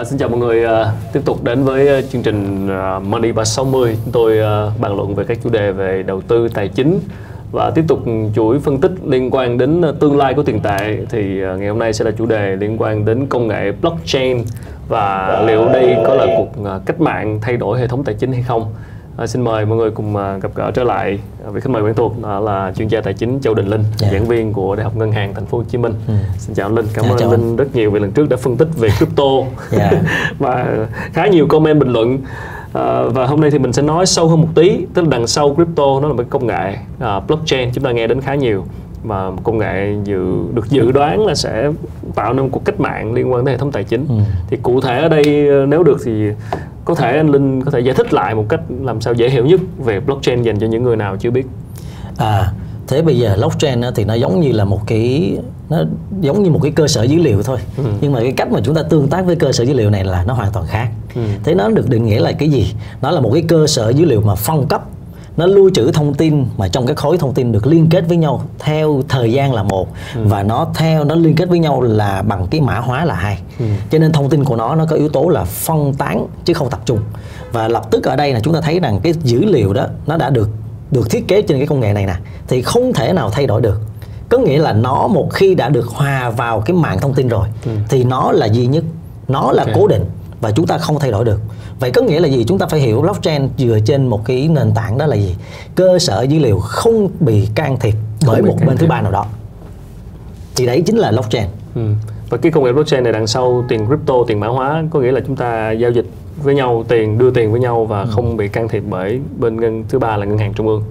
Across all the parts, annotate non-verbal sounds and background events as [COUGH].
À, xin chào mọi người, à, tiếp tục đến với ờ, chương trình ờ, Money Money 360 Chúng tôi bàn luận về các chủ đề về đầu tư, tài chính Và tiếp tục chuỗi phân tích liên quan đến tương lai của tiền tệ. Thì ngày hôm nay sẽ là chủ đề liên quan đến công nghệ blockchain Và liệu đây có là cuộc cách mạng thay đổi hệ thống tài chính hay không. À, xin mời mọi người cùng uh, gặp gỡ trở lại uh, vị khách mời quen thuộc đó là chuyên gia tài chính Châu Đình Linh, Dạ. giảng viên của Đại học Ngân hàng Thành phố Hồ Chí Minh. Ừ. Xin chào Linh, cảm Dạ, ơn anh. Linh rất nhiều vì lần trước đã phân tích về crypto Dạ. [LAUGHS] và khá nhiều comment bình luận À, và hôm nay thì mình sẽ nói sâu hơn một tí tức là đằng sau crypto nó là một cái công nghệ à, blockchain chúng ta nghe đến khá nhiều mà công nghệ dự được dự đoán là sẽ tạo nên một cuộc cách mạng liên quan tới hệ thống tài chính Ừ. thì cụ thể ở đây ờ, nếu được thì có thể anh Linh có thể giải thích lại một cách làm sao dễ hiểu nhất về blockchain dành cho những người nào chưa biết À, thế bây giờ blockchain thì nó giống như là một cái nó giống như một cái cơ sở dữ liệu thôi. Ừ. Nhưng mà cái cách mà chúng ta tương tác với cơ sở dữ liệu này là nó hoàn toàn khác. Ừ. Thế nó được định nghĩa là cái gì? Nó là một cái cơ sở dữ liệu mà phân cấp nó lưu trữ thông tin mà trong cái khối thông tin được liên kết với nhau theo thời gian là một Ừ. và nó theo nó liên kết với nhau là bằng cái mã hóa là hai Ừ. cho nên thông tin của nó nó có yếu tố là phân tán chứ không tập trung và lập tức ở đây là chúng ta thấy rằng cái dữ liệu đó nó đã được được thiết kế trên cái công nghệ này nè thì không thể nào thay đổi được có nghĩa là nó một khi đã được hòa vào cái mạng thông tin rồi Ừ. thì nó là duy nhất nó là Ok. cố định và chúng ta không thay đổi được vậy có nghĩa là gì chúng ta phải hiểu blockchain dựa trên một cái nền tảng đó là gì cơ sở dữ liệu không bị can thiệp bởi một bên thứ ba nào đó thì đấy chính là blockchain Ừ. Và cái công nghệ blockchain này đằng sau tiền crypto, tiền mã hóa có nghĩa là chúng ta giao dịch với nhau, tiền đưa tiền với nhau và không bị can thiệp bởi bên ngân thứ ba là ngân hàng trung ương.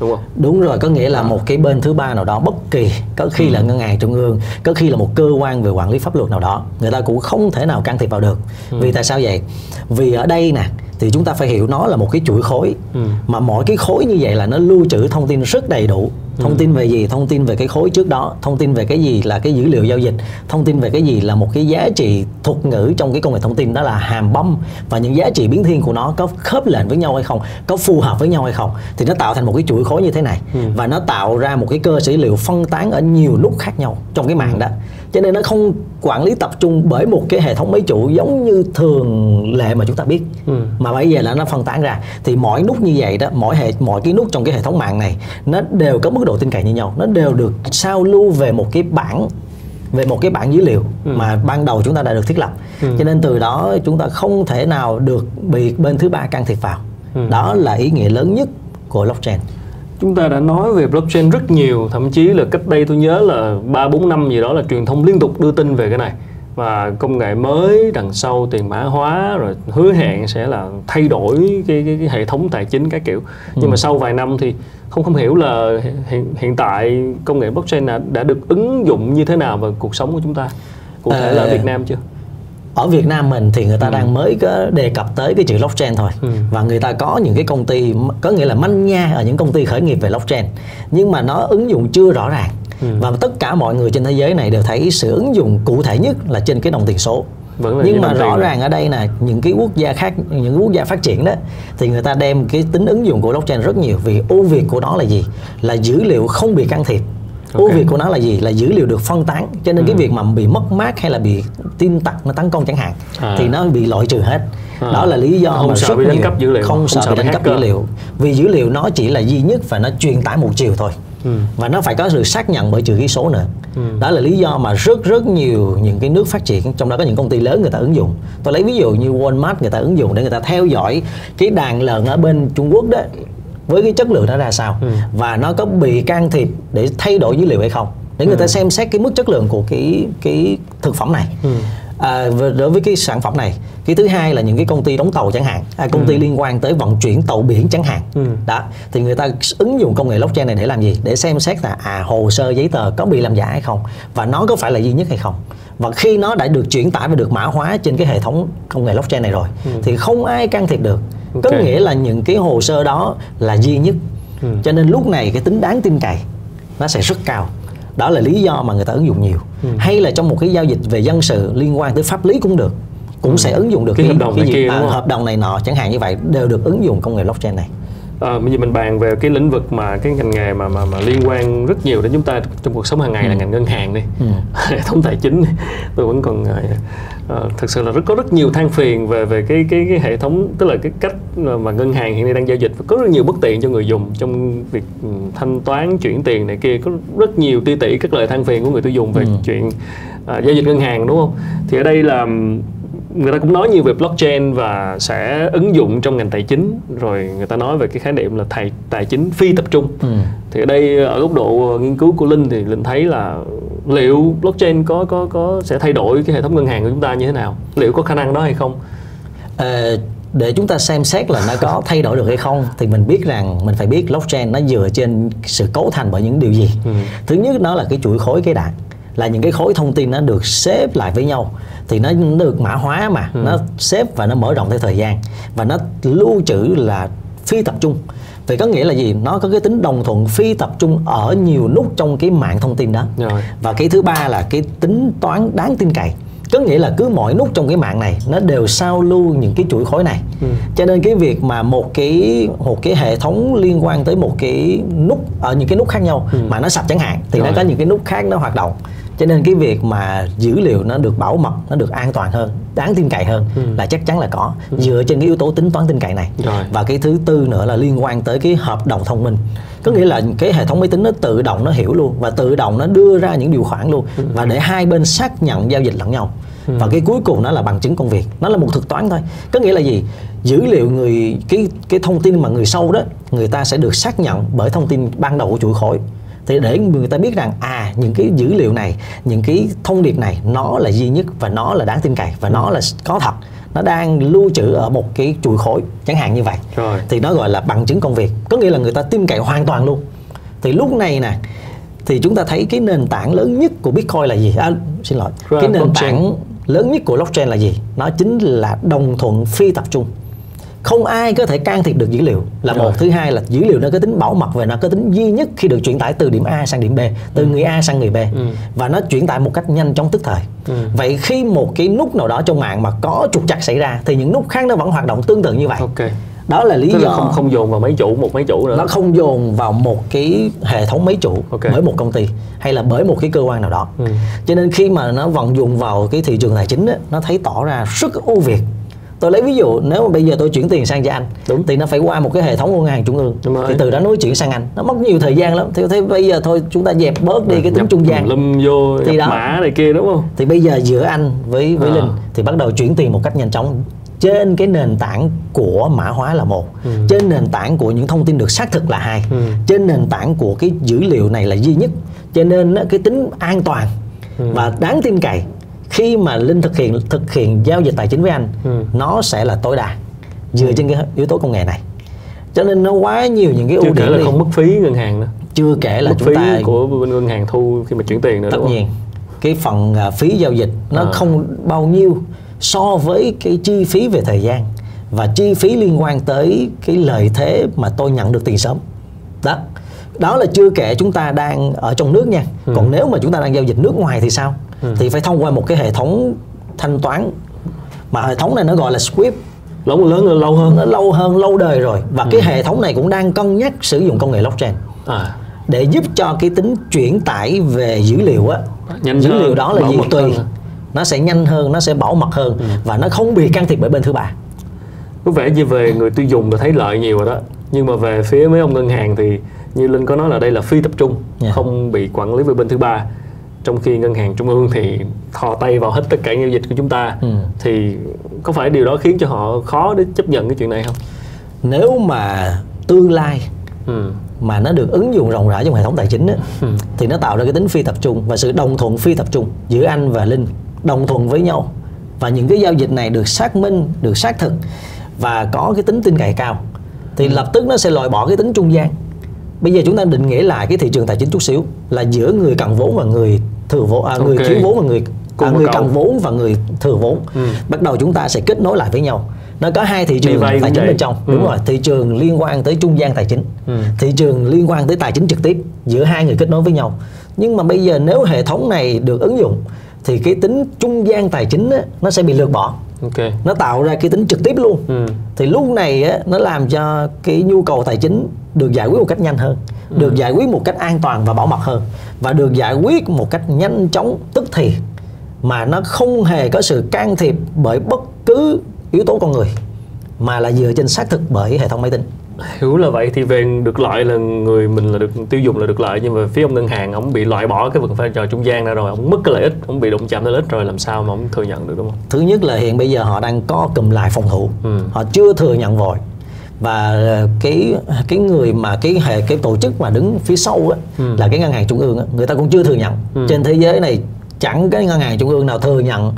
Đúng không? Đúng rồi, có nghĩa là một cái bên thứ ba nào đó bất kỳ, có khi là ngân hàng trung ương, có khi là một cơ quan về quản lý pháp luật nào đó, người ta cũng không thể nào can thiệp vào được. Vì tại sao vậy? Vì ở đây nè thì chúng ta phải hiểu nó là một cái chuỗi khối Ừ. mà mỗi cái khối như vậy là nó lưu trữ thông tin rất đầy đủ thông tin về gì? Thông tin về cái khối trước đó. Thông tin về cái gì là cái dữ liệu giao dịch? Thông tin về cái gì là một cái giá trị thuật ngữ trong cái công nghệ thông tin? Đó là hàm bông. Và những giá trị biến thiên của nó có khớp lệnh với nhau hay không? Có phù hợp với nhau hay không? Thì nó tạo thành một cái chuỗi khối như thế này. Và nó tạo ra một cái cơ sở dữ liệu phân tán ở nhiều nút khác nhau trong cái mạng đó. Cho nên nó không quản lý tập trung bởi một cái hệ thống máy chủ giống như thường lệ mà chúng ta biết. Ừ. mà bây giờ là nó phân tán ra. Thì mỗi nút như vậy đó mỗi hệ mỗi cái nút trong cái hệ thống mạng này nó đều có mức độ tin cậy như nhau. Nó đều được sao lưu về một cái bảng về một cái bảng dữ liệu mà ban đầu chúng ta đã được thiết lập. Cho nên từ đó chúng ta không thể nào được bị bên thứ ba can thiệp vào. Đó là ý nghĩa lớn nhất của blockchain. Chúng ta đã nói về blockchain rất nhiều, thậm chí là cách đây tôi nhớ là 3 4 năm gì đó là truyền thông liên tục đưa tin về cái này. Và công nghệ mới đằng sau tiền mã hóa rồi hứa hẹn sẽ là thay đổi cái, cái, cái hệ thống tài chính các kiểu. Nhưng mà sau vài năm thì không không hiểu là hiện, hiện tại công nghệ blockchain đã, đã được ứng dụng như thế nào vào cuộc sống của chúng ta. Cụ thể là ở Ờ, Việt Nam chưa? ở Việt Nam mình thì người ta đang mới có đề cập tới cái chữ blockchain thôi Ừ. và người ta có những cái công ty có nghĩa là manh nha ở những công ty khởi nghiệp về blockchain nhưng mà nó ứng dụng chưa rõ ràng Ừ. và tất cả mọi người trên thế giới này đều thấy sự ứng dụng cụ thể nhất là trên cái đồng tiền số. Vẫn nhưng như mà rõ ràng ở đây là những cái quốc gia khác những quốc gia phát triển đó thì người ta đem cái tính ứng dụng của blockchain rất nhiều. Vì ưu việt của nó là gì? Là dữ liệu không bị can thiệp. Ưu Ok. việt của nó là gì? Là dữ liệu được phân tán. Cho nên cái việc mà bị mất mát hay là bị tin tặc nó tấn công chẳng hạn À. thì nó bị loại trừ hết. À. đó là lý do Không mà sợ rất bị đánh nhiều cắp dữ liệu, không, không sợ sợ bị đánh cắp hacker. dữ liệu. Vì dữ liệu nó chỉ là duy nhất và nó truyền tải một chiều thôi Ừ. và nó phải có sự xác nhận bởi chữ ký số nữa. Đó là lý do mà rất rất nhiều những cái nước phát triển trong đó có những công ty lớn người ta ứng dụng. Tôi lấy ví dụ như Walmart người ta ứng dụng để người ta theo dõi cái đàn lợn ở bên Trung Quốc đó với cái chất lượng nó ra sao. Ừ. và nó có bị can thiệp để thay đổi dữ liệu hay không. Để người ta xem xét cái mức chất lượng của cái cái thực phẩm này. Ừ. À, và đối với cái sản phẩm này cái thứ hai là những cái công ty đóng tàu chẳng hạn à, công ty liên quan tới vận chuyển tàu biển chẳng hạn. Ừ. đó thì người ta ứng dụng công nghệ blockchain này để làm gì? Để xem xét là à hồ sơ giấy tờ có bị làm giả hay không và nó có phải là duy nhất hay không. Và khi nó đã được chuyển tải và được mã hóa trên cái hệ thống công nghệ blockchain này rồi thì không ai can thiệp được. Có Ok. nghĩa là những cái hồ sơ đó là duy nhất. Ừ. cho nên lúc này cái tính đáng tin cậy nó sẽ rất cao đó là lý do mà người ta ứng dụng nhiều. Ừ. hay là trong một cái giao dịch về dân sự liên quan tới pháp lý cũng được cũng sẽ ứng dụng được Cái hợp đồng này gì- kia, à, hợp đồng này nọ chẳng hạn như vậy đều được ứng dụng công nghệ blockchain này À, bây giờ mình bàn về cái lĩnh vực mà cái ngành nghề mà mà mà liên quan rất nhiều đến chúng ta trong cuộc sống hàng ngày là ngành ngân hàng đi, [LAUGHS] hệ thống tài chính đi. tôi vẫn còn uh, thực sự là rất có rất nhiều than phiền về về cái cái cái hệ thống tức là cái cách mà ngân hàng hiện nay đang giao dịch và có rất nhiều bất tiện cho người dùng trong việc ừ, thanh toán chuyển tiền này kia có rất nhiều ti tỷ các lời than phiền của người tiêu dùng về ừ. chuyện uh, giao dịch ngân hàng đúng không? Thì ở đây là người ta cũng nói nhiều về blockchain và sẽ ứng dụng trong ngành tài chính. Rồi người ta nói về cái khái niệm là tài tài chính phi tập trung. Ừ. thì ở đây ở góc độ nghiên cứu của linh thì linh thấy là liệu blockchain có có có sẽ thay đổi cái hệ thống ngân hàng của chúng ta như thế nào? Liệu có khả năng đó hay không? Ờ, để chúng ta xem xét là nó có thay đổi được hay không thì mình biết rằng mình phải biết blockchain nó dựa trên sự cấu thành bởi những điều gì. Ừ. thứ nhất nó là cái chuỗi khối cái đạn là những cái khối thông tin nó được xếp lại với nhau thì nó được mã hóa mà ừ. nó xếp và nó mở rộng theo thời gian và nó lưu trữ là phi tập trung vậy có nghĩa là gì nó có cái tính đồng thuận phi tập trung ở nhiều nút trong cái mạng thông tin đó Rồi. và cái thứ ba là cái tính toán đáng tin cậy có nghĩa là cứ mỗi nút trong cái mạng này nó đều sao lưu những cái chuỗi khối này ừ. cho nên cái việc mà một cái một cái hệ thống liên quan tới một cái nút ở những cái nút khác nhau ừ. mà nó sập chẳng hạn thì Rồi. nó có những cái nút khác nó hoạt động cho nên cái việc mà dữ liệu nó được bảo mật nó được an toàn hơn đáng tin cậy hơn ừ. là chắc chắn là có ừ. dựa trên cái yếu tố tính toán tin cậy này Rồi. và cái thứ tư nữa là liên quan tới cái hợp đồng thông minh có nghĩa là cái hệ thống máy tính nó tự động nó hiểu luôn và tự động nó đưa ra những điều khoản luôn ừ. và để hai bên xác nhận giao dịch lẫn nhau ừ. và cái cuối cùng nó là bằng chứng công việc nó là một thực toán thôi có nghĩa là gì dữ liệu người cái cái thông tin mà người sâu đó người ta sẽ được xác nhận bởi thông tin ban đầu của chuỗi khối thì để người ta biết rằng à những cái dữ liệu này những cái thông điệp này nó là duy nhất và nó là đáng tin cậy và nó là có thật. Nó đang lưu trữ ở một cái chuỗi khối chẳng hạn như vậy. Rồi. thì nó gọi là bằng chứng công việc. Có nghĩa là người ta tin cậy hoàn toàn luôn. Thì lúc này nè thì chúng ta thấy cái nền tảng lớn nhất của bitcoin là gì? À, xin lỗi. Rồi, cái nền blockchain. tảng lớn nhất của blockchain là gì? Nó chính là đồng thuận phi tập trung không ai có thể can thiệp được dữ liệu là Rồi. một thứ hai là dữ liệu nó có tính bảo mật và nó có tính duy nhất khi được chuyển tải từ điểm A sang điểm B từ ừ. người A sang người B ừ. và nó chuyển tải một cách nhanh chóng tức thời ừ. vậy khi một cái nút nào đó trong mạng mà có trục trặc xảy ra thì những nút khác nó vẫn hoạt động tương tự như vậy okay đó là lý Tức do là không không dồn vào mấy chủ một mấy chủ nữa nó không dồn vào một cái hệ thống mấy chủ okay. bởi một công ty hay là bởi một cái cơ quan nào đó ừ. cho nên khi mà nó vận dụng vào cái thị trường tài chính ấy, nó thấy tỏ ra rất ưu việt tôi lấy ví dụ nếu mà bây giờ tôi chuyển tiền sang cho anh đúng. thì nó phải qua một cái hệ thống ngân hàng trung ương. Thì từ đó nối chuyển sang anh. Nó mất nhiều thời gian lắm. Thì thế bây giờ thôi chúng ta dẹp bớt đi cái tính trung gian. lâm vô thì đó, mã này kia đúng không? Thì bây giờ giữa anh với với à. linh thì bắt đầu chuyển tiền một cách nhanh chóng. Trên cái nền tảng của mã hóa là một. Ừ. trên nền tảng của những thông tin được xác thực là hai. Ừ. trên nền tảng của cái dữ liệu này là duy nhất. Cho nên cái tính an toàn ừ. và đáng tin cậy khi mà linh thực hiện thực hiện giao dịch tài chính với anh ừ. nó sẽ là tối đa dựa trên cái yếu tố công nghệ này. Cho nên nó quá nhiều những cái ưu điểm là không mất phí ngân hàng nữa. Chưa kể là mất chúng phí ta của bên ngân hàng thu khi mà chuyển tiền nữa tất nhiên cái phần uh, phí giao dịch nó à. không bao nhiêu so với cái chi phí về thời gian và chi phí liên quan tới cái lợi thế mà tôi nhận được tiền sớm. Đó. Đó là chưa kể chúng ta đang ở trong nước nha. Ừ. còn nếu mà chúng ta đang giao dịch nước ngoài thì sao ừ. thì phải thông qua một cái hệ thống thanh toán mà hệ thống này nó gọi là Swift lâu lớn lâu hơn nó lâu hơn lâu đời rồi và ừ. cái hệ thống này cũng đang cân nhắc sử dụng công nghệ blockchain à. để giúp cho cái tính chuyển tải về dữ liệu á Nhanh dữ liệu đó là gì tùy hơn. nó sẽ nhanh hơn nó sẽ bảo mật hơn ừ. và nó không bị can thiệp bởi bên thứ ba có vẻ như về người tiêu dùng là thấy lợi nhiều rồi đó nhưng mà về phía mấy ông ngân hàng thì như linh có nói là đây là phi tập trung yeah. Dạ. không bị quản lý bởi bên thứ ba trong khi ngân hàng trung ương thì thò tay vào hết tất cả giao dịch của chúng ta ừ. thì có phải điều đó khiến cho họ khó để chấp nhận cái chuyện này không nếu mà tương lai ừ. mà nó được ứng dụng rộng rãi trong hệ thống tài chính ấy, ừ. thì nó tạo ra cái tính phi tập trung và sự đồng thuận phi tập trung giữa anh và linh đồng thuận với nhau và những cái giao dịch này được xác minh được xác thực và có cái tính tin cậy cao thì ừ. lập tức nó sẽ loại bỏ cái tính trung gian bây giờ chúng ta định nghĩa lại cái thị trường tài chính chút xíu là giữa người cần vốn và người thừa vốn à, người okay. vốn và người à, người cần vốn và người thừa vốn ừ. bắt đầu chúng ta sẽ kết nối lại với nhau. Nó có hai thị trường tài chính bên trong. Ừ. đúng rồi thị trường liên quan tới trung gian tài chính. Ừ. thị trường liên quan tới tài chính trực tiếp giữa hai người kết nối với nhau. Nhưng mà bây giờ nếu hệ thống này được ứng dụng thì cái tính trung gian tài chính á, nó sẽ bị lược bỏ. Ok. Nó tạo ra cái tính trực tiếp luôn. Ừ. thì lúc này á, nó làm cho cái nhu cầu tài chính được giải quyết một cách nhanh hơn được giải quyết một cách an toàn và bảo mật hơn. Và được giải quyết một cách nhanh chóng tức thì. Mà nó không hề có sự can thiệp bởi bất cứ yếu tố con người. Mà là dựa trên xác thực bởi hệ thống máy tính. Hiểu là vậy thì về được lợi là người mình là được tiêu dùng là được lợi nhưng mà phía ông ngân hàng ông bị loại bỏ cái vai trò trung gian ra rồi. Ông mất cái lợi ích ông bị đụng chạm tới lợi ích rồi làm sao mà ông thừa nhận được đúng không? Thứ nhất là hiện bây giờ họ đang có cùm lại phòng thủ. Ừ. họ chưa thừa nhận vội và ờ, cái cái người mà cái hệ cái tổ chức mà đứng phía sau á, Ừ. là cái ngân hàng trung ương á, người ta cũng chưa thừa nhận trên thế giới này chẳng cái ngân hàng trung ương nào thừa nhận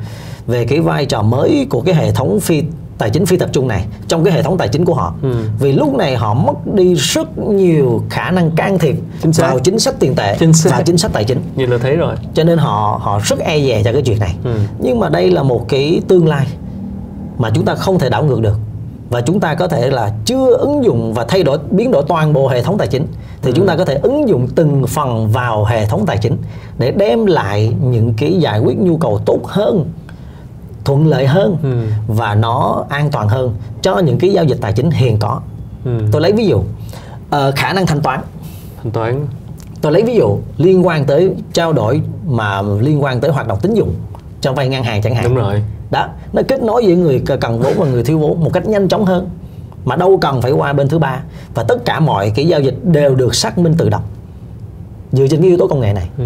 về cái vai trò mới của cái hệ thống phi tài chính phi tập trung này trong cái hệ thống tài chính của họ Ừ. vì lúc này họ mất đi rất nhiều khả năng can thiệp Chính xác. vào chính sách tiền tệ Chính xác. và chính sách tài chính nhìn là thấy rồi cho nên họ họ rất e dè cho cái chuyện này Ừ. nhưng mà đây là một cái tương lai mà chúng ta không thể đảo ngược được và chúng ta có thể là chưa ứng dụng và thay đổi biến đổi toàn bộ hệ thống tài chính. Thì chúng ta có thể ứng dụng từng phần vào hệ thống tài chính để đem lại những cái giải quyết nhu cầu tốt hơn thuận lợi hơn Ừ. và nó an toàn hơn cho những cái giao dịch tài chính hiện có. Ừ. tôi lấy ví dụ ờ, khả năng thanh toán. Thanh toán. Tôi lấy ví dụ liên quan tới trao đổi mà liên quan tới hoạt động tín dụng cho vay ngân hàng chẳng hạn. Đúng rồi đó nó kết nối giữa người cần vốn và người thiếu vốn một cách nhanh chóng hơn mà đâu cần phải qua bên thứ ba và tất cả mọi cái giao dịch đều được xác minh tự động dựa trên cái yếu tố công nghệ này Ừ.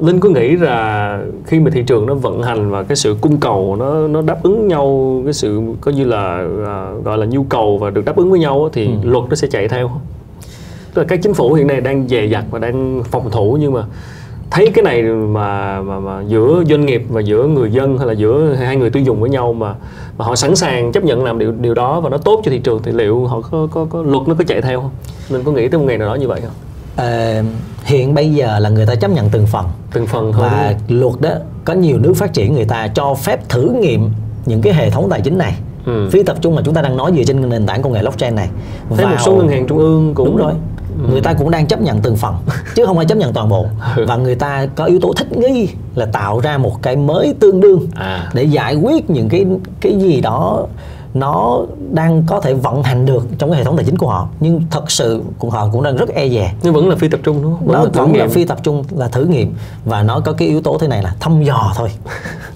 Linh có nghĩ là khi mà thị trường nó vận hành và cái sự cung cầu nó nó đáp ứng nhau cái sự coi như là à, gọi là nhu cầu và được đáp ứng với nhau thì luật nó sẽ chạy theo không? Tức là các chính phủ hiện nay đang dè dặt và đang phòng thủ nhưng mà thấy cái này mà mà mà giữa doanh nghiệp và giữa người dân hay là giữa hai người tiêu dùng với nhau mà mà họ sẵn sàng chấp nhận làm điều điều đó và nó tốt cho thị trường thì liệu họ có có, có luật nó có chạy theo không? Nên có nghĩ tới một ngày nào đó như vậy không? Ờ, hiện bây giờ là người ta chấp nhận từng phần Từng phần thôi. và luật đó có nhiều nước phát triển người ta cho phép thử nghiệm những cái hệ thống tài chính này Ừ. phi tập trung mà chúng ta đang nói dựa trên nền tảng công nghệ blockchain này Thấy một vào- số ngân hàng trung ương cũng đúng rồi người ta cũng đang chấp nhận từng phần [LAUGHS] chứ không phải chấp nhận toàn bộ Ừ. và người ta có yếu tố thích nghi là tạo ra một cái mới tương đương À. để giải quyết những cái cái gì đó nó đang có thể vận hành được trong cái hệ thống tài chính của họ nhưng thật sự của họ cũng đang rất e dè nhưng vẫn là phi tập trung đúng không? nó thử vẫn là phi tập trung là thử nghiệm và nó có cái yếu tố thế này là thăm dò thôi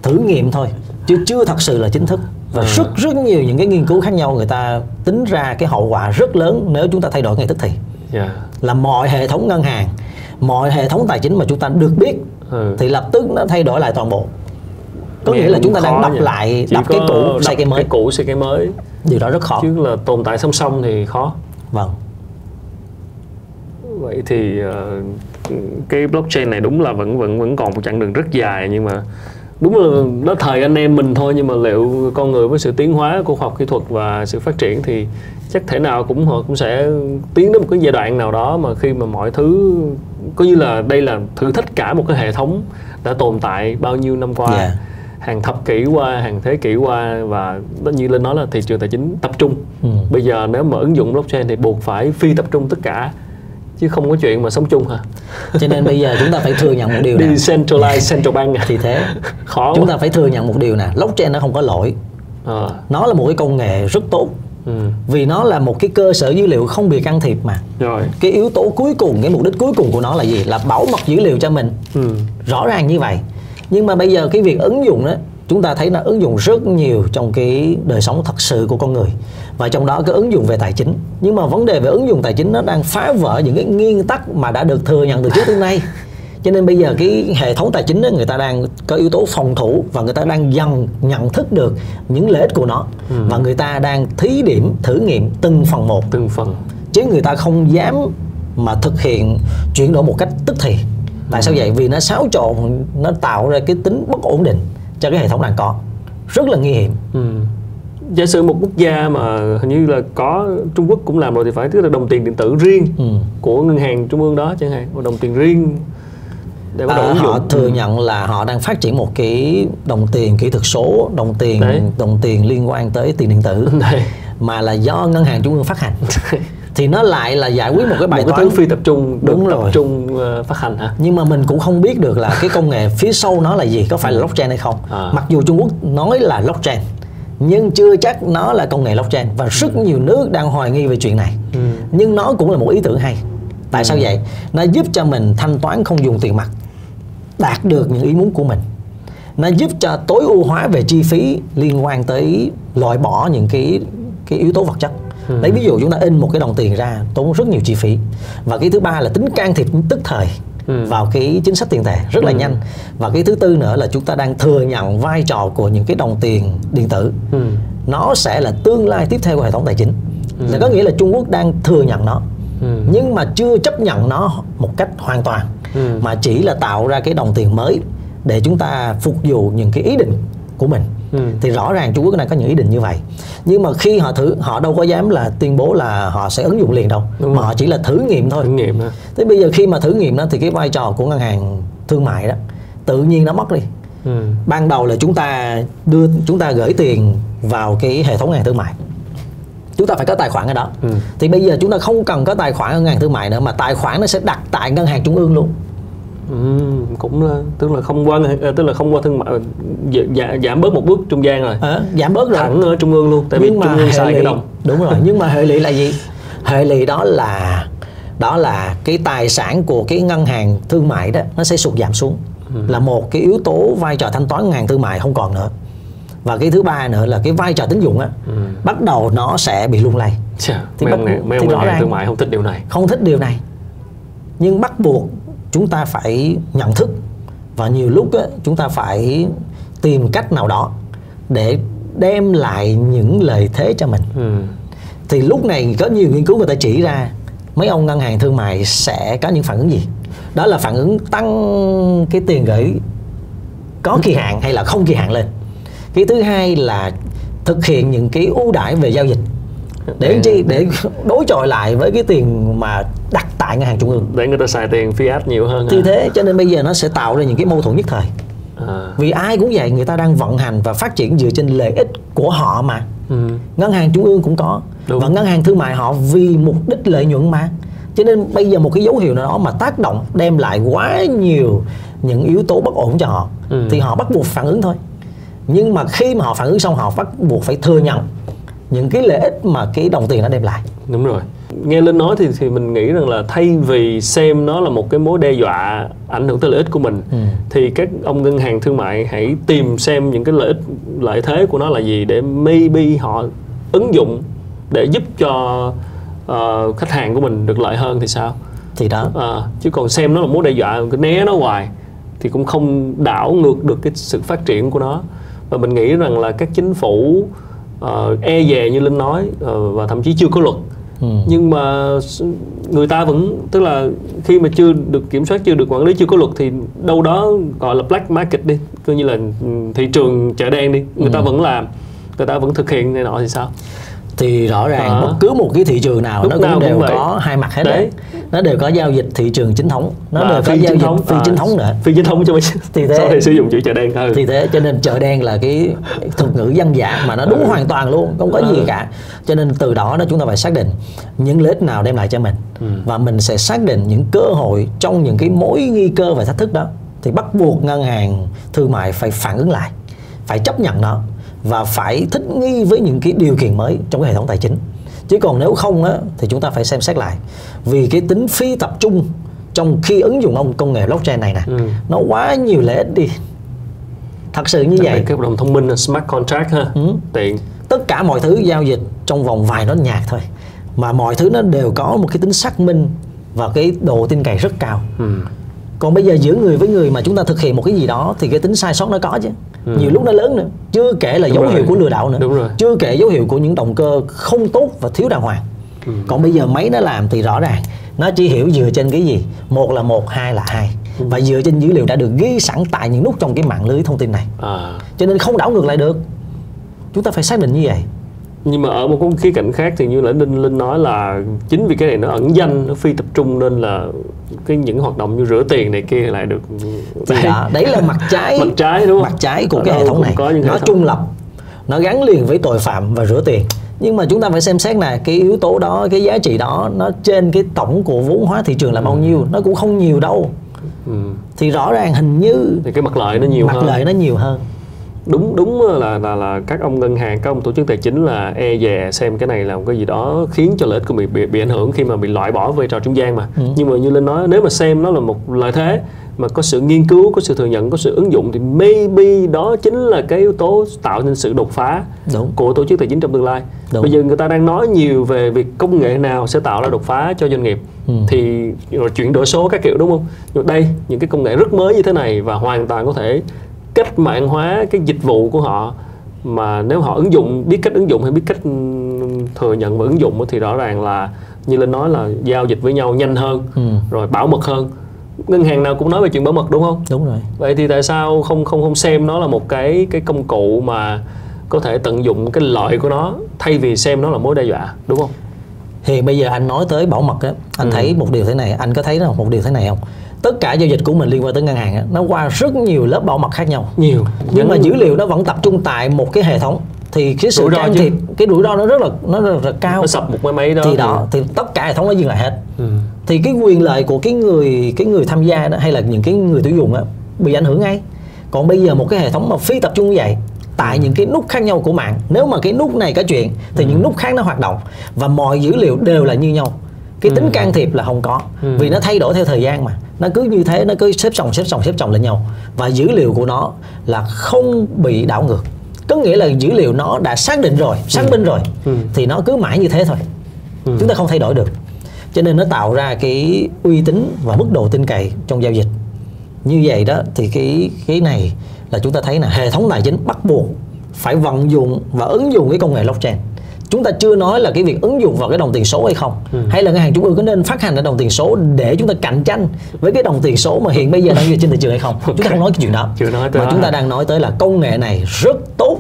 thử nghiệm thôi chứ chưa thật sự là chính thức và À. rất rất nhiều những cái nghiên cứu khác nhau người ta tính ra cái hậu quả rất lớn nếu chúng ta thay đổi ngay tức thì Dạ. là mọi hệ thống ngân hàng mọi hệ thống tài chính mà chúng ta được biết Ừ. thì lập tức nó thay đổi lại toàn bộ có Nghe nghĩa là chúng ta đang đập nhỉ. lại Chỉ đập cái cũ xây cái mới cái cũ xây cái mới điều đó rất khó chứ là tồn tại song song thì khó vâng vậy thì ờ, cái blockchain này đúng là vẫn vẫn vẫn còn một chặng đường rất dài nhưng mà đúng là nó thời anh em mình thôi nhưng mà liệu con người với sự tiến hóa của khoa học kỹ thuật và sự phát triển thì chắc thể nào cũng họ cũng sẽ tiến đến một cái giai đoạn nào đó mà khi mà mọi thứ có như là đây là thử thách cả một cái hệ thống đã tồn tại bao nhiêu năm qua Dạ. hàng thập kỷ qua hàng thế kỷ qua và tất nhiên lên nói là thị trường tài chính tập trung Ừ. bây giờ nếu mà ứng dụng blockchain thì buộc phải phi tập trung tất cả chứ không có chuyện mà sống chung hả? Cho nên bây giờ chúng ta phải thừa nhận một điều này decentralized central bank à? Thì thế. [LAUGHS] Khó chúng ta phải thừa nhận một điều nè blockchain nó không có lỗi. Ờ, nó là một cái công nghệ rất tốt. Ừ. vì nó là một cái cơ sở dữ liệu không bị can thiệp mà. Rồi. Cái yếu tố cuối cùng cái mục đích cuối cùng của nó là gì? Là bảo mật dữ liệu cho mình. Ừ. rõ ràng như vậy. Nhưng mà bây giờ cái việc ứng dụng đó chúng ta thấy nó ứng dụng rất nhiều trong cái đời sống thật sự của con người. Và trong đó cái ứng dụng về tài chính. Nhưng mà vấn đề về ứng dụng tài chính nó đang phá vỡ những cái nguyên tắc mà đã được thừa nhận từ trước đến nay. Cho nên bây giờ cái hệ thống tài chính đó, người ta đang có yếu tố phòng thủ và người ta đang dần nhận thức được những lợi ích của nó. Và người ta đang thí điểm thử nghiệm từng phần một. Từng phần. Chứ người ta không dám mà thực hiện chuyển đổi một cách tức thì. Tại sao vậy? Vì nó xáo trộn nó tạo ra cái tính bất ổn định cho cái hệ thống đang có rất là nguy hiểm ừ. giả sử một quốc gia mà hình như là có Trung Quốc cũng làm rồi thì phải tức là đồng tiền điện tử riêng Ừ. của ngân hàng trung ương đó chẳng hạn một đồng tiền riêng để bắt đầu À, ứng họ dụng thừa nhận là họ đang phát triển một cái đồng tiền kỹ thuật số đồng tiền Đấy. đồng tiền liên quan tới tiền điện tử Đây. mà là do ngân hàng trung ương phát hành thì nó lại là giải quyết một cái bài một cái toán. thứ phi tập trung Đúng tập rồi. trung ờ, phát hành hả? Nhưng mà mình cũng không biết được là cái công nghệ phía sau nó là gì có phải là blockchain hay không. À. mặc dù Trung Quốc nói là blockchain nhưng chưa chắc nó là công nghệ blockchain. Và rất nhiều nước đang hoài nghi về chuyện này. Ừ. nhưng nó cũng là một ý tưởng hay. Tại sao vậy? Nó giúp cho mình thanh toán không dùng tiền mặt đạt được những ý muốn của mình. Nó giúp cho tối ưu hóa về chi phí liên quan tới loại bỏ những cái cái yếu tố vật chất Ừ. lấy ví dụ chúng ta in một cái đồng tiền ra tốn rất nhiều chi phí và cái thứ ba là tính can thiệp tức thời Ừ. vào cái chính sách tiền tệ rất là Ừ. nhanh và cái thứ tư nữa là chúng ta đang thừa nhận vai trò của những cái đồng tiền điện tử Ừ. nó sẽ là tương lai tiếp theo của hệ thống tài chính là có nghĩa là Trung Quốc đang thừa nhận nó Ừ. nhưng mà chưa chấp nhận nó một cách hoàn toàn Ừ. mà chỉ là tạo ra cái đồng tiền mới để chúng ta phục vụ những cái ý định của mình Ừ. thì rõ ràng Trung Quốc đang có những ý định như vậy nhưng mà khi họ thử họ đâu có dám là tuyên bố là họ sẽ ứng dụng liền đâu Đúng mà rồi. họ chỉ là thử nghiệm thôi thử nghiệm ha thế bây giờ khi mà thử nghiệm đó thì cái vai trò của ngân hàng thương mại đó tự nhiên nó mất đi ừ. ban đầu là chúng ta đưa chúng ta gửi tiền vào cái hệ thống ngân hàng thương mại chúng ta phải có tài khoản ở đó Ừ. thì bây giờ chúng ta không cần có tài khoản ở ngân hàng thương mại nữa mà tài khoản nó sẽ đặt tại ngân hàng trung ương luôn Ừ, cũng tức là không qua ờ, tức là không qua thương mại giảm, giảm, giảm bớt một bước trung gian rồi. Ờ, giảm bớt rồi? Thẳng ở trung ương luôn tại vì nhưng mà trung ương hệ xài cái đồng. Đúng rồi nhưng mà hệ lụy là gì? [LAUGHS] Hệ lụy đó là đó là cái tài sản của cái ngân hàng thương mại đó nó sẽ sụt giảm xuống. Ừ. là một cái yếu tố vai trò thanh toán ngân hàng thương mại không còn nữa. Và cái thứ ba nữa là cái vai trò tín dụng á Ừ. bắt đầu nó sẽ bị lung lay. Chà, Thì mấy bắt ông, mấy thì ông ngân hàng thương mại không thích điều này. Không thích điều này. Nhưng bắt buộc chúng ta phải nhận thức và nhiều lúc á, chúng ta phải tìm cách nào đó để đem lại những lợi thế cho mình. Ừ. thì lúc này có nhiều nghiên cứu người ta chỉ ra mấy ông ngân hàng thương mại sẽ có những phản ứng gì? Đó là phản ứng tăng cái tiền gửi có kỳ hạn hay là không kỳ hạn lên. Cái thứ hai là thực hiện những cái ưu đãi về giao dịch để làm chi để đối chọi lại với cái tiền mà đặt tại ngân hàng trung ương để người ta xài tiền fiat nhiều hơn thì hả? thế cho nên bây giờ nó sẽ tạo ra những cái mâu thuẫn nhất thời à. vì ai cũng vậy người ta đang vận hành và phát triển dựa trên lợi ích của họ mà ừ. ngân hàng trung ương cũng có Đúng. và ngân hàng thương mại họ vì mục đích lợi nhuận mà cho nên bây giờ một cái dấu hiệu nào đó mà tác động đem lại quá nhiều những yếu tố bất ổn cho họ Ừ. thì họ bắt buộc phản ứng thôi nhưng mà khi mà họ phản ứng xong họ bắt buộc phải thừa nhận những cái lợi ích mà cái đồng tiền nó đem lại. Đúng rồi. Nghe linh nói thì thì mình nghĩ rằng là thay vì xem nó là một cái mối đe dọa ảnh hưởng tới lợi ích của mình Ừ. thì các ông ngân hàng thương mại hãy tìm xem những cái lợi ích lợi thế của nó là gì để maybe họ ứng dụng để giúp cho ờ, khách hàng của mình được lợi hơn thì sao? Thì đó. À, chứ còn xem nó là mối đe dọa cứ né nó hoài thì cũng không đảo ngược được cái sự phát triển của nó. Và mình nghĩ rằng là các chính phủ ờ, e dè như linh nói ờ, và thậm chí chưa có luật Ừ. nhưng mà người ta vẫn tức là khi mà chưa được kiểm soát chưa được quản lý chưa có luật thì đâu đó gọi là black market đi coi như là ừ, thị trường chợ đen đi người ta Ừ. vẫn làm người ta vẫn thực hiện này nọ thì sao thì rõ ràng Đó. bất cứ một cái thị trường nào Lúc nó nào cũng cũng đều vậy. có hai mặt hết Đấy. đấy nó đều có giao dịch thị trường chính thống nó Và đều có giao dịch thống phi à, chính thống nữa phi chính thống cho mình Thì thế. sau này sử dụng chữ chợ đen ừ. thì thế cho nên chợ đen là cái thuật ngữ dân dã mà nó đúng Ừ. hoàn toàn luôn không có gì Ừ. cả cho nên từ đó đó chúng ta phải xác định những lợi ích nào đem lại cho mình Ừ. và mình sẽ xác định những cơ hội trong những cái mối nguy cơ và thách thức đó thì bắt buộc ngân hàng thương mại phải phản ứng lại phải chấp nhận nó và phải thích nghi với những cái điều kiện mới trong cái hệ thống tài chính chứ còn nếu không á thì chúng ta phải xem xét lại. Vì cái tính phi tập trung trong khi ứng dụng ông công nghệ blockchain này nè Ừ. nó quá nhiều lợi ích đi. Thật sự như biệt vậy. cái hợp đồng thông minh smart contract ha Ừ. tiện. Tất cả mọi thứ giao dịch trong vòng vài nốt nhạc thôi. Mà mọi thứ nó đều có một cái tính xác minh và cái độ tin cậy rất cao. Ừ. còn bây giờ giữa người với người mà chúng ta thực hiện một cái gì đó thì cái tính sai sót nó có chứ Ừ. nhiều lúc nó lớn nữa chưa kể là Đúng dấu rồi. hiệu của lừa đảo nữa Đúng rồi. chưa kể dấu hiệu của những động cơ không tốt và thiếu đàng hoàng Ừ. còn bây giờ máy nó làm thì rõ ràng nó chỉ hiểu dựa trên cái gì một là một hai là hai Ừ. và dựa trên dữ liệu đã được ghi sẵn tại những nút trong cái mạng lưới thông tin này à. cho nên không đảo ngược lại được chúng ta phải xác định như vậy nhưng mà ở một cái khía cạnh khác thì như là linh linh nói là chính vì cái này nó ẩn danh nó phi tập trung nên là cái những hoạt động như rửa tiền này kia lại được thì đó [LAUGHS] đấy là mặt trái mặt trái đúng không? mặt trái của Ở cái hệ thống này. có những nó trung lập nó gắn liền với tội phạm và rửa tiền. Nhưng mà chúng ta phải xem xét là cái yếu tố đó cái giá trị đó nó trên cái tổng của vốn hóa thị trường là bao nhiêu? Nó cũng không nhiều đâu. Ừ. thì rõ ràng hình như thì cái mặt lợi nó nhiều mặt hơn. lợi nó nhiều hơn đúng đúng là là là các ông ngân hàng các ông tổ chức tài chính là e dè xem cái này là một cái gì đó khiến cho lợi ích của mình bị bị ảnh hưởng khi mà bị loại bỏ vai trò trung gian mà Ừ. nhưng mà như linh nói nếu mà xem nó là một lợi thế mà có sự nghiên cứu có sự thừa nhận có sự ứng dụng thì maybe đó chính là cái yếu tố tạo nên sự đột phá đúng của tổ chức tài chính trong tương lai Đúng. bây giờ người ta đang nói nhiều về việc công nghệ nào sẽ tạo ra đột phá cho doanh nghiệp Ừ. thì rồi chuyển đổi số các kiểu đúng không nhưng đây những cái công nghệ rất mới như thế này và hoàn toàn có thể cách mạng hóa cái dịch vụ của họ. Mà nếu họ ứng dụng biết cách ứng dụng hay biết cách ừm, thừa nhận và ứng dụng thì rõ ràng là như linh nói là giao dịch với nhau nhanh hơn Ừ. rồi bảo mật hơn. Ngân hàng nào cũng nói về chuyện bảo mật đúng không? Đúng rồi. Vậy thì tại sao không không không xem nó là một cái cái công cụ mà có thể tận dụng cái lợi của nó thay vì xem nó là mối đe dọa đúng không thì bây giờ anh nói tới bảo mật á anh Ừ. thấy một điều thế này anh có thấy là một điều thế này không? Tất cả giao dịch của mình liên quan tới ngân hàng á, nó qua rất nhiều lớp bảo mật khác nhau. Nhiều. Nhưng mà dữ liệu nó vẫn tập trung tại một cái hệ thống. Thì cái sự can thiệp cái rủi ro nó rất là nó rất là cao. Nó sập một cái máy đó thì đó thì tất cả hệ thống nó dừng lại hết. Ừ. thì cái quyền lợi của cái người cái người tham gia đó hay là những cái người tiêu dùng á bị ảnh hưởng ngay. Còn bây giờ một cái hệ thống mà phi tập trung như vậy tại những cái nút khác nhau của mạng. Nếu mà cái nút này có chuyện thì những nút khác nó hoạt động. Và mọi dữ liệu đều là như nhau. Cái tính can thiệp là không có. Ừ. vì nó thay đổi theo thời gian mà. Nó cứ như thế nó cứ xếp chồng xếp chồng xếp chồng lên nhau. Và dữ liệu của nó là không bị đảo ngược. Có nghĩa là dữ liệu nó đã xác định rồi xác minh rồi Ừ. thì nó cứ mãi như thế thôi. Ừ. chúng ta không thay đổi được. Cho nên nó tạo ra cái uy tín và mức độ tin cậy trong giao dịch. Như vậy đó thì cái cái này là chúng ta thấy là hệ thống tài chính bắt buộc phải vận dụng và ứng dụng cái công nghệ blockchain. Chúng ta chưa nói là cái việc ứng dụng vào cái đồng tiền số hay không Ừ. hay là ngân hàng trung ương có nên phát hành ra đồng tiền số để chúng ta cạnh tranh với cái đồng tiền số mà hiện bây giờ đang trên thị trường hay không? [LAUGHS] Chúng ta không nói cái chuyện đó. Chưa nói tới mà đó chúng ta đang nói tới là công nghệ này rất tốt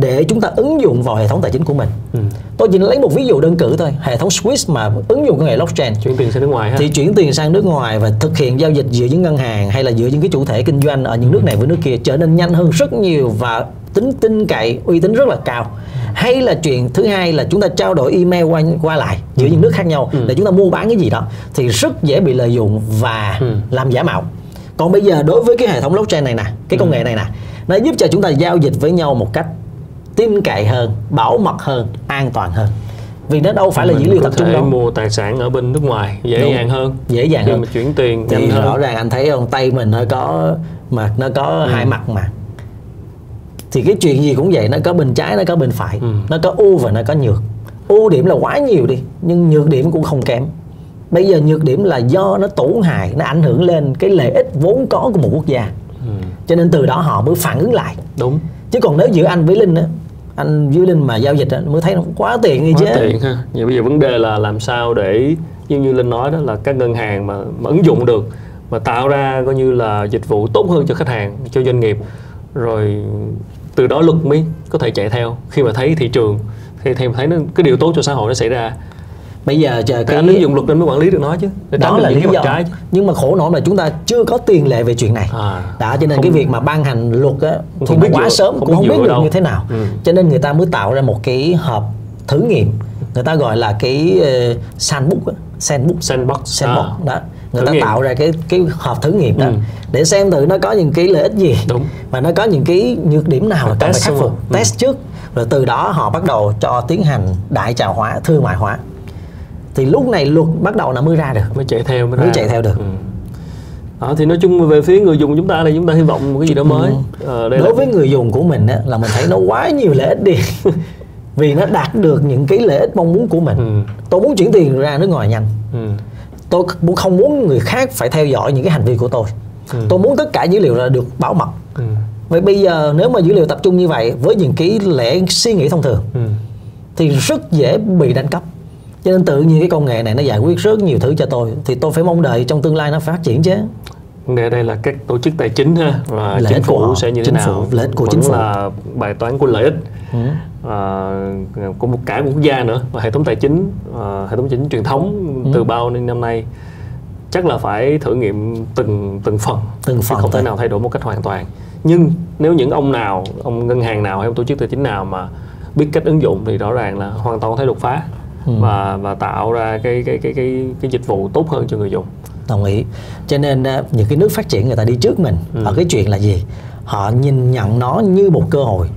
để chúng ta ứng dụng vào hệ thống tài chính của mình. Ừ. tôi chỉ lấy một ví dụ đơn cử thôi hệ thống Swiss mà ứng dụng công nghệ blockchain. Chuyển tiền sang nước ngoài ha. Thì chuyển tiền sang nước ngoài và thực hiện giao dịch giữa những ngân hàng hay là giữa những cái chủ thể kinh doanh ở những nước này với nước kia trở nên nhanh hơn rất nhiều và tính tin cậy uy tín rất là cao. Hay là chuyện thứ hai là chúng ta trao đổi email qua qua lại giữa những nước khác nhau để chúng ta mua bán cái gì đó thì rất dễ bị lợi dụng và Ừ. làm giả mạo. Còn bây giờ đối với cái hệ thống blockchain này nè cái công nghệ này nè nó giúp cho chúng ta giao dịch với nhau một cách tin cậy hơn bảo mật hơn an toàn hơn. Vì nó đâu phải là dữ liệu tập trung thể đâu. mua tài sản ở bên nước ngoài dễ Đúng. dàng hơn. Dễ dàng hơn. mà chuyển tiền thì nhanh hơn. rõ ràng anh thấy không? Tay mình nó có mà nó có Ừ. hai mặt mà. Thì cái chuyện gì cũng vậy nó có bên trái nó có bên phải. Ừ. nó có ưu và nó có nhược. Ưu điểm là quá nhiều đi nhưng nhược điểm cũng không kém. Bây giờ nhược điểm là do nó tổn hại nó ảnh hưởng lên cái lợi ích vốn có của một quốc gia. Ừ. cho nên từ đó họ mới phản ứng lại. Đúng. Chứ còn nếu giữa anh với linh á anh với linh mà giao dịch á mới thấy nó quá tiện đi chứ. tiện ha. Vậy bây giờ vấn đề là làm sao để như như linh nói đó là các ngân hàng mà, mà ứng dụng được mà tạo ra coi như là dịch vụ tốt hơn cho khách hàng cho doanh nghiệp. Rồi từ đó luật mới có thể chạy theo. Khi mà thấy thị trường thì thì thấy nó cái điều tốt cho xã hội nó xảy ra bây giờ chờ cái anh ứng dụng luật nên mới quản lý được nó chứ. Để đó là những lý do. trái chứ. Nhưng mà khổ nỗi là chúng ta chưa có tiền lệ về chuyện này. À, đó cho nên Không- cái việc mà ban hành luật á Không thì biết quá dựa- sớm không cũng không biết được đâu. như thế nào. Ừ. cho nên người ta mới tạo ra một cái hộp thử nghiệm. Người ta gọi là cái uh, sandbox á, sandbox. Sandbox sandbox à, đó. Người Thử ta nghiệm. tạo ra cái cái hộp thử nghiệm đó. Ừ. để xem thử nó có những cái lợi ích gì. Đúng. và nó có những cái nhược điểm nào cần phải khắc phục? Ừ. test trước rồi từ đó họ bắt đầu cho tiến hành đại trào hóa thương mại hóa thì lúc này luật bắt đầu nó mới ra được mới chạy theo mới, Mới ra. chạy theo được. ừ. đó, thì nói chung về phía người dùng chúng ta thì chúng ta hy vọng một cái gì đó mới Ờ, đây đối là với người dùng của mình á, là mình thấy nó quá nhiều lợi ích đi [LAUGHS] vì nó đạt được những cái lợi ích mong muốn của mình Ừ. tôi muốn chuyển tiền ra nước ngoài nhanh ừ. tôi cũng không muốn người khác phải theo dõi những cái hành vi của tôi Ừ. tôi muốn tất cả dữ liệu là được bảo mật Ừ. vậy bây giờ nếu mà dữ liệu tập trung như vậy với những cái lẽ suy nghĩ thông thường Ừ. thì rất dễ bị đánh cắp cho nên tự nhiên cái công nghệ này nó giải quyết rất nhiều thứ cho tôi thì tôi phải mong đợi trong tương lai nó phát triển chứ vấn đề đây là các tổ chức tài chính ha và Lợi chính phủ sẽ như thế nào phủ, lợi ích của Vẫn chính phủ. là bài toán của lợi ích ừ. à, của một cả một quốc gia nữa và hệ thống tài chính à, hệ thống chính truyền thống Ừ. từ bao nhiêu năm nay chắc là phải thử nghiệm từng từng phần Từng chứ phần không thể nào thay đổi một cách hoàn toàn nhưng nếu những ông nào ông ngân hàng nào hay ông tổ chức tài chính nào mà biết cách ứng dụng thì rõ ràng là hoàn toàn có thể đột phá Ừ. và và tạo ra cái cái cái cái cái dịch vụ tốt hơn cho người dùng đồng ý cho nên những cái nước phát triển người ta đi trước mình Ừ. ở cái chuyện là gì họ nhìn nhận nó như một cơ hội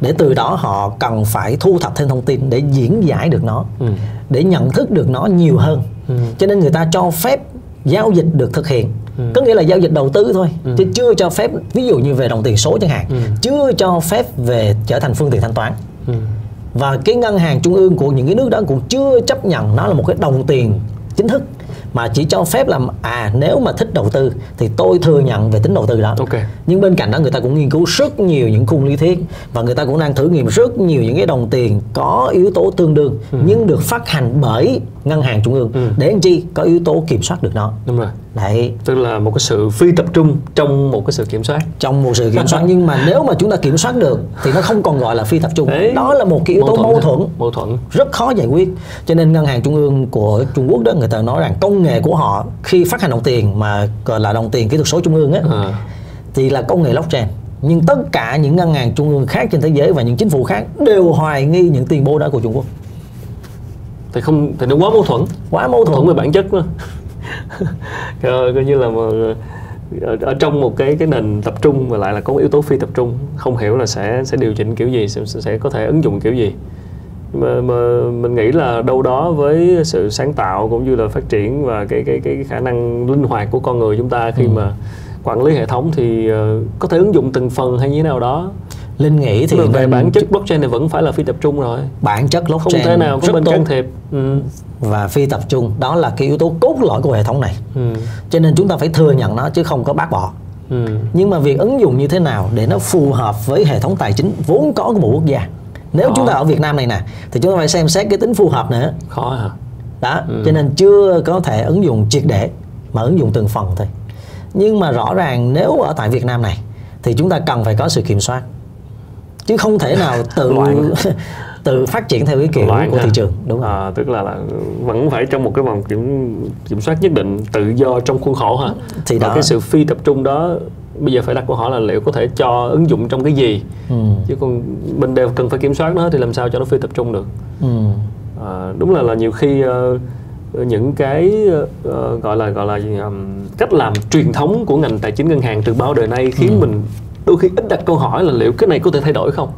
để từ đó họ cần phải thu thập thêm thông tin để diễn giải được nó Ừ. để nhận thức được nó nhiều hơn Ừ. cho nên người ta cho phép giao dịch được thực hiện Ừ. có nghĩa là giao dịch đầu tư thôi chứ chưa cho phép ví dụ như về đồng tiền số chẳng hạn Ừ. chưa cho phép về trở thành phương tiện thanh toán Ừ và cái ngân hàng trung ương của những cái nước đó cũng chưa chấp nhận nó là một cái đồng tiền chính thức mà chỉ cho phép làm à nếu mà thích đầu tư thì tôi thừa nhận về tính đầu tư đó. Ok. nhưng bên cạnh đó người ta cũng nghiên cứu rất nhiều những khung lý thuyết và người ta cũng đang thử nghiệm rất nhiều những cái đồng tiền có yếu tố tương đương nhưng được phát hành bởi ngân hàng trung ương. Ừ. để làm chi? Có yếu tố kiểm soát được nó. Đúng rồi. Đấy. Tức là một cái sự phi tập trung trong một cái sự kiểm soát. Trong một sự kiểm soát. [LAUGHS] Nhưng mà nếu mà chúng ta kiểm soát được thì nó không còn gọi là phi tập trung. Đấy. đó là một cái yếu tố mâu ha. thuẫn. Mâu thuẫn. Rất khó giải quyết. Cho nên ngân hàng trung ương của Trung Quốc đó người ta nói rằng công nghệ của họ khi phát hành đồng tiền mà gọi là đồng tiền kỹ thuật số trung ương á à. thì là công nghệ blockchain. Nhưng tất cả những ngân hàng trung ương khác trên thế giới và những chính phủ khác đều hoài nghi những tuyên bố đó của Trung Quốc. Thì không thì nó quá mâu thuẫn. Quá mâu thuẫn. Thuẫn về bản chất đó [LAUGHS] coi như là mà ở, ở trong một cái cái nền tập trung mà lại là có yếu tố phi tập trung không hiểu là sẽ sẽ điều chỉnh kiểu gì sẽ, sẽ có thể ứng dụng kiểu gì mà, mà mình nghĩ là đâu đó với sự sáng tạo cũng như là phát triển và cái cái cái khả năng linh hoạt của con người chúng ta khi mà quản lý hệ thống thì ờ, có thể ứng dụng từng phần hay như thế nào đó. Linh nghĩ thì về nên- bản chất blockchain thì vẫn phải là phi tập trung rồi. Bản chất không blockchain thể nào có bên can thiệp. Ừ. và phi tập trung đó là cái yếu tố cốt lõi của hệ thống này. Ừ. cho nên chúng ta phải thừa nhận nó chứ không có bác bỏ. Ừ. nhưng mà việc ứng dụng như thế nào để nó phù hợp với hệ thống tài chính vốn có của một quốc gia nếu Khó. chúng ta ở Việt Nam này nè thì chúng ta phải xem xét cái tính phù hợp nữa. Khó hả? Đó cho nên chưa có thể ứng dụng triệt để mà ứng dụng từng phần thôi. Nhưng mà rõ ràng nếu ở tại Việt Nam này thì chúng ta cần phải có sự kiểm soát. Chứ không thể nào [LAUGHS] tự [LAUGHS] tự phát triển theo cái kiểu Loạn của ha. thị trường đúng không? À, tức là, là vẫn phải trong một cái vòng kiểm kiểm soát nhất định tự do trong khuôn khổ hả? Thì và đó. cái sự phi tập trung đó bây giờ phải đặt câu hỏi là liệu có thể cho ứng dụng trong cái gì? Ừ. chứ còn mình đều cần phải kiểm soát nó thì làm sao cho nó phi tập trung được? Ừ. à, đúng là là nhiều khi ờ, những cái ờ, gọi là gọi là ừm, cách làm truyền thống của ngành tài chính ngân hàng từ bao đời nay khiến mình đôi khi ít đặt câu hỏi là liệu cái này có thể thay đổi không?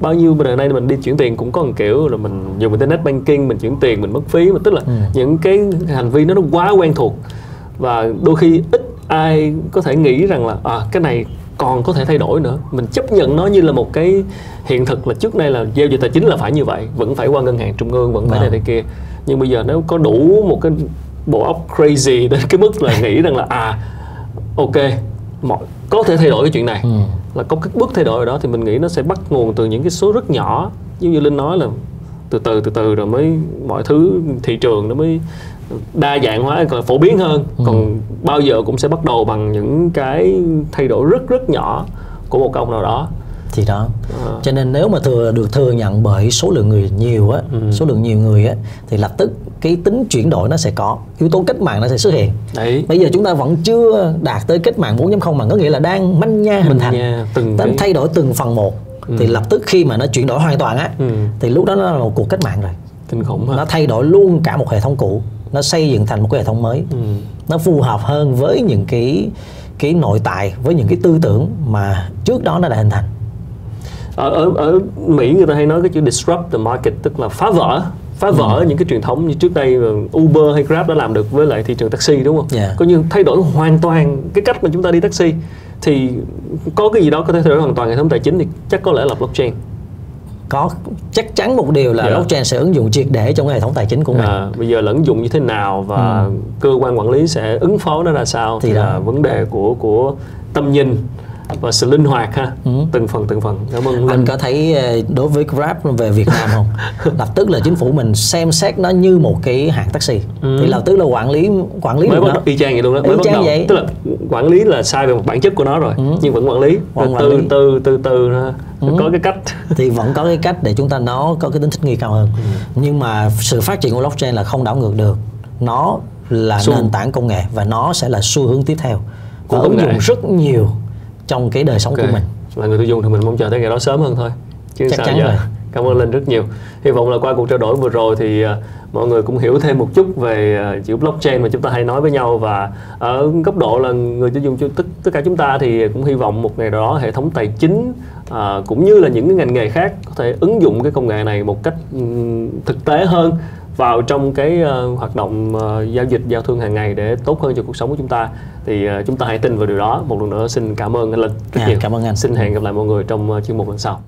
Bao nhiêu đời nay mình đi chuyển tiền cũng có một kiểu là mình dùng internet banking mình chuyển tiền mình mất phí mà tức là những cái hành vi nó nó quá quen thuộc. Và đôi khi ít ai có thể nghĩ rằng là à, cái này còn có thể thay đổi nữa mình chấp nhận nó như là một cái hiện thực là trước đây là giao dịch tài chính là phải như vậy vẫn phải qua ngân hàng trung ương vẫn phải Vâng. này thế kia nhưng bây giờ nếu có đủ một cái bộ óc crazy [LAUGHS] đến cái mức là nghĩ rằng là à ok mọi có thể thay đổi cái chuyện này Ừ. là có cái bước thay đổi ở đó thì mình nghĩ nó sẽ bắt nguồn từ những cái số rất nhỏ giống như linh nói là từ từ từ từ rồi mới mọi thứ thị trường nó mới đa dạng hóa còn phổ biến hơn. Còn bao giờ cũng sẽ bắt đầu bằng những cái thay đổi rất rất nhỏ của một ông nào đó. Thì đó. Ờ. cho nên nếu mà thừa được thừa nhận bởi số lượng người nhiều á Ừ. số lượng nhiều người á thì lập tức cái tính chuyển đổi nó sẽ có yếu tố cách mạng nó sẽ xuất hiện. Đấy. Bây giờ chúng ta vẫn chưa đạt tới cách mạng 4.0 mà có nghĩa là đang manh nha hình thành. Nha từng cái thay đổi từng phần một. Thì lập tức khi mà nó chuyển đổi hoàn toàn á Ừ. thì lúc đó nó là một cuộc cách mạng rồi. Kinh khủng ha nó thay đổi luôn cả một hệ thống cũ nó xây dựng thành một cái hệ thống mới ừ. nó phù hợp hơn với những cái cái nội tại với những cái tư tưởng mà trước đó nó đã hình thành ở, ở ở Mỹ người ta hay nói cái chữ disrupt the market tức là phá vỡ phá vỡ Ừ. những cái truyền thống như trước đây Uber hay Grab đã làm được với lại thị trường taxi đúng không? Dạ. Coi như thay đổi hoàn toàn cái cách mà chúng ta đi taxi thì có cái gì đó có thể thay đổi hoàn toàn hệ thống tài chính thì chắc có lẽ là blockchain. Có chắc chắn một điều là Dạ. blockchain sẽ ứng dụng triệt để trong cái hệ thống tài chính của mình À, bây giờ là ứng dụng như thế nào và cơ quan quản lý sẽ ứng phó nó ra sao Ừ. Thì thì, đó. là vấn đề của của tâm nhìn và sự linh hoạt ha. Ừ. từng phần từng phần. Cảm ơn anh Linh. có thấy ờ, đối với Grab về Việt Nam không? [LAUGHS] Lập tức là chính phủ mình xem xét nó như một cái hãng taxi. Ừ. thì lập tức là quản lý quản lý mới bắt đầu y chang vậy luôn đó. Mới bắt đầu. vậy. tức là quản lý là sai về một bản chất của nó rồi nhưng vẫn quản lý. Vẫn Rồi quản từ lý. từ từ từ nó có cái cách. Thì vẫn có cái cách để chúng ta nó có cái tính thích nghi cao hơn. Ừ. nhưng mà sự phát triển của blockchain là không đảo ngược được. Nó là Xu. nền tảng công nghệ và nó sẽ là xu hướng tiếp theo. Và ứng dụng rất nhiều trong cái đời sống Ok. của mình là người tiêu dùng thì mình mong chờ tới ngày đó sớm hơn thôi chứ Chắc sao chắn giờ rồi. [LAUGHS] cảm ơn linh rất nhiều hy vọng là qua cuộc trao đổi vừa rồi thì uh, mọi người cũng hiểu thêm một chút về uh, chữ blockchain mà chúng ta hay nói với nhau và ở góc độ là người tiêu dùng tất tất cả chúng ta thì cũng hy vọng một ngày đó hệ thống tài chính uh, cũng như là những cái ngành nghề khác có thể ứng dụng cái công nghệ này một cách um, thực tế hơn vào trong cái uh, hoạt động uh, giao dịch giao thương hàng ngày để tốt hơn cho cuộc sống của chúng ta thì uh, chúng ta hãy tin vào điều đó. Một lần nữa xin cảm ơn anh Linh rất yeah, nhiều. cảm ơn anh. Xin hẹn gặp lại mọi người trong uh, chuyên mục lần sau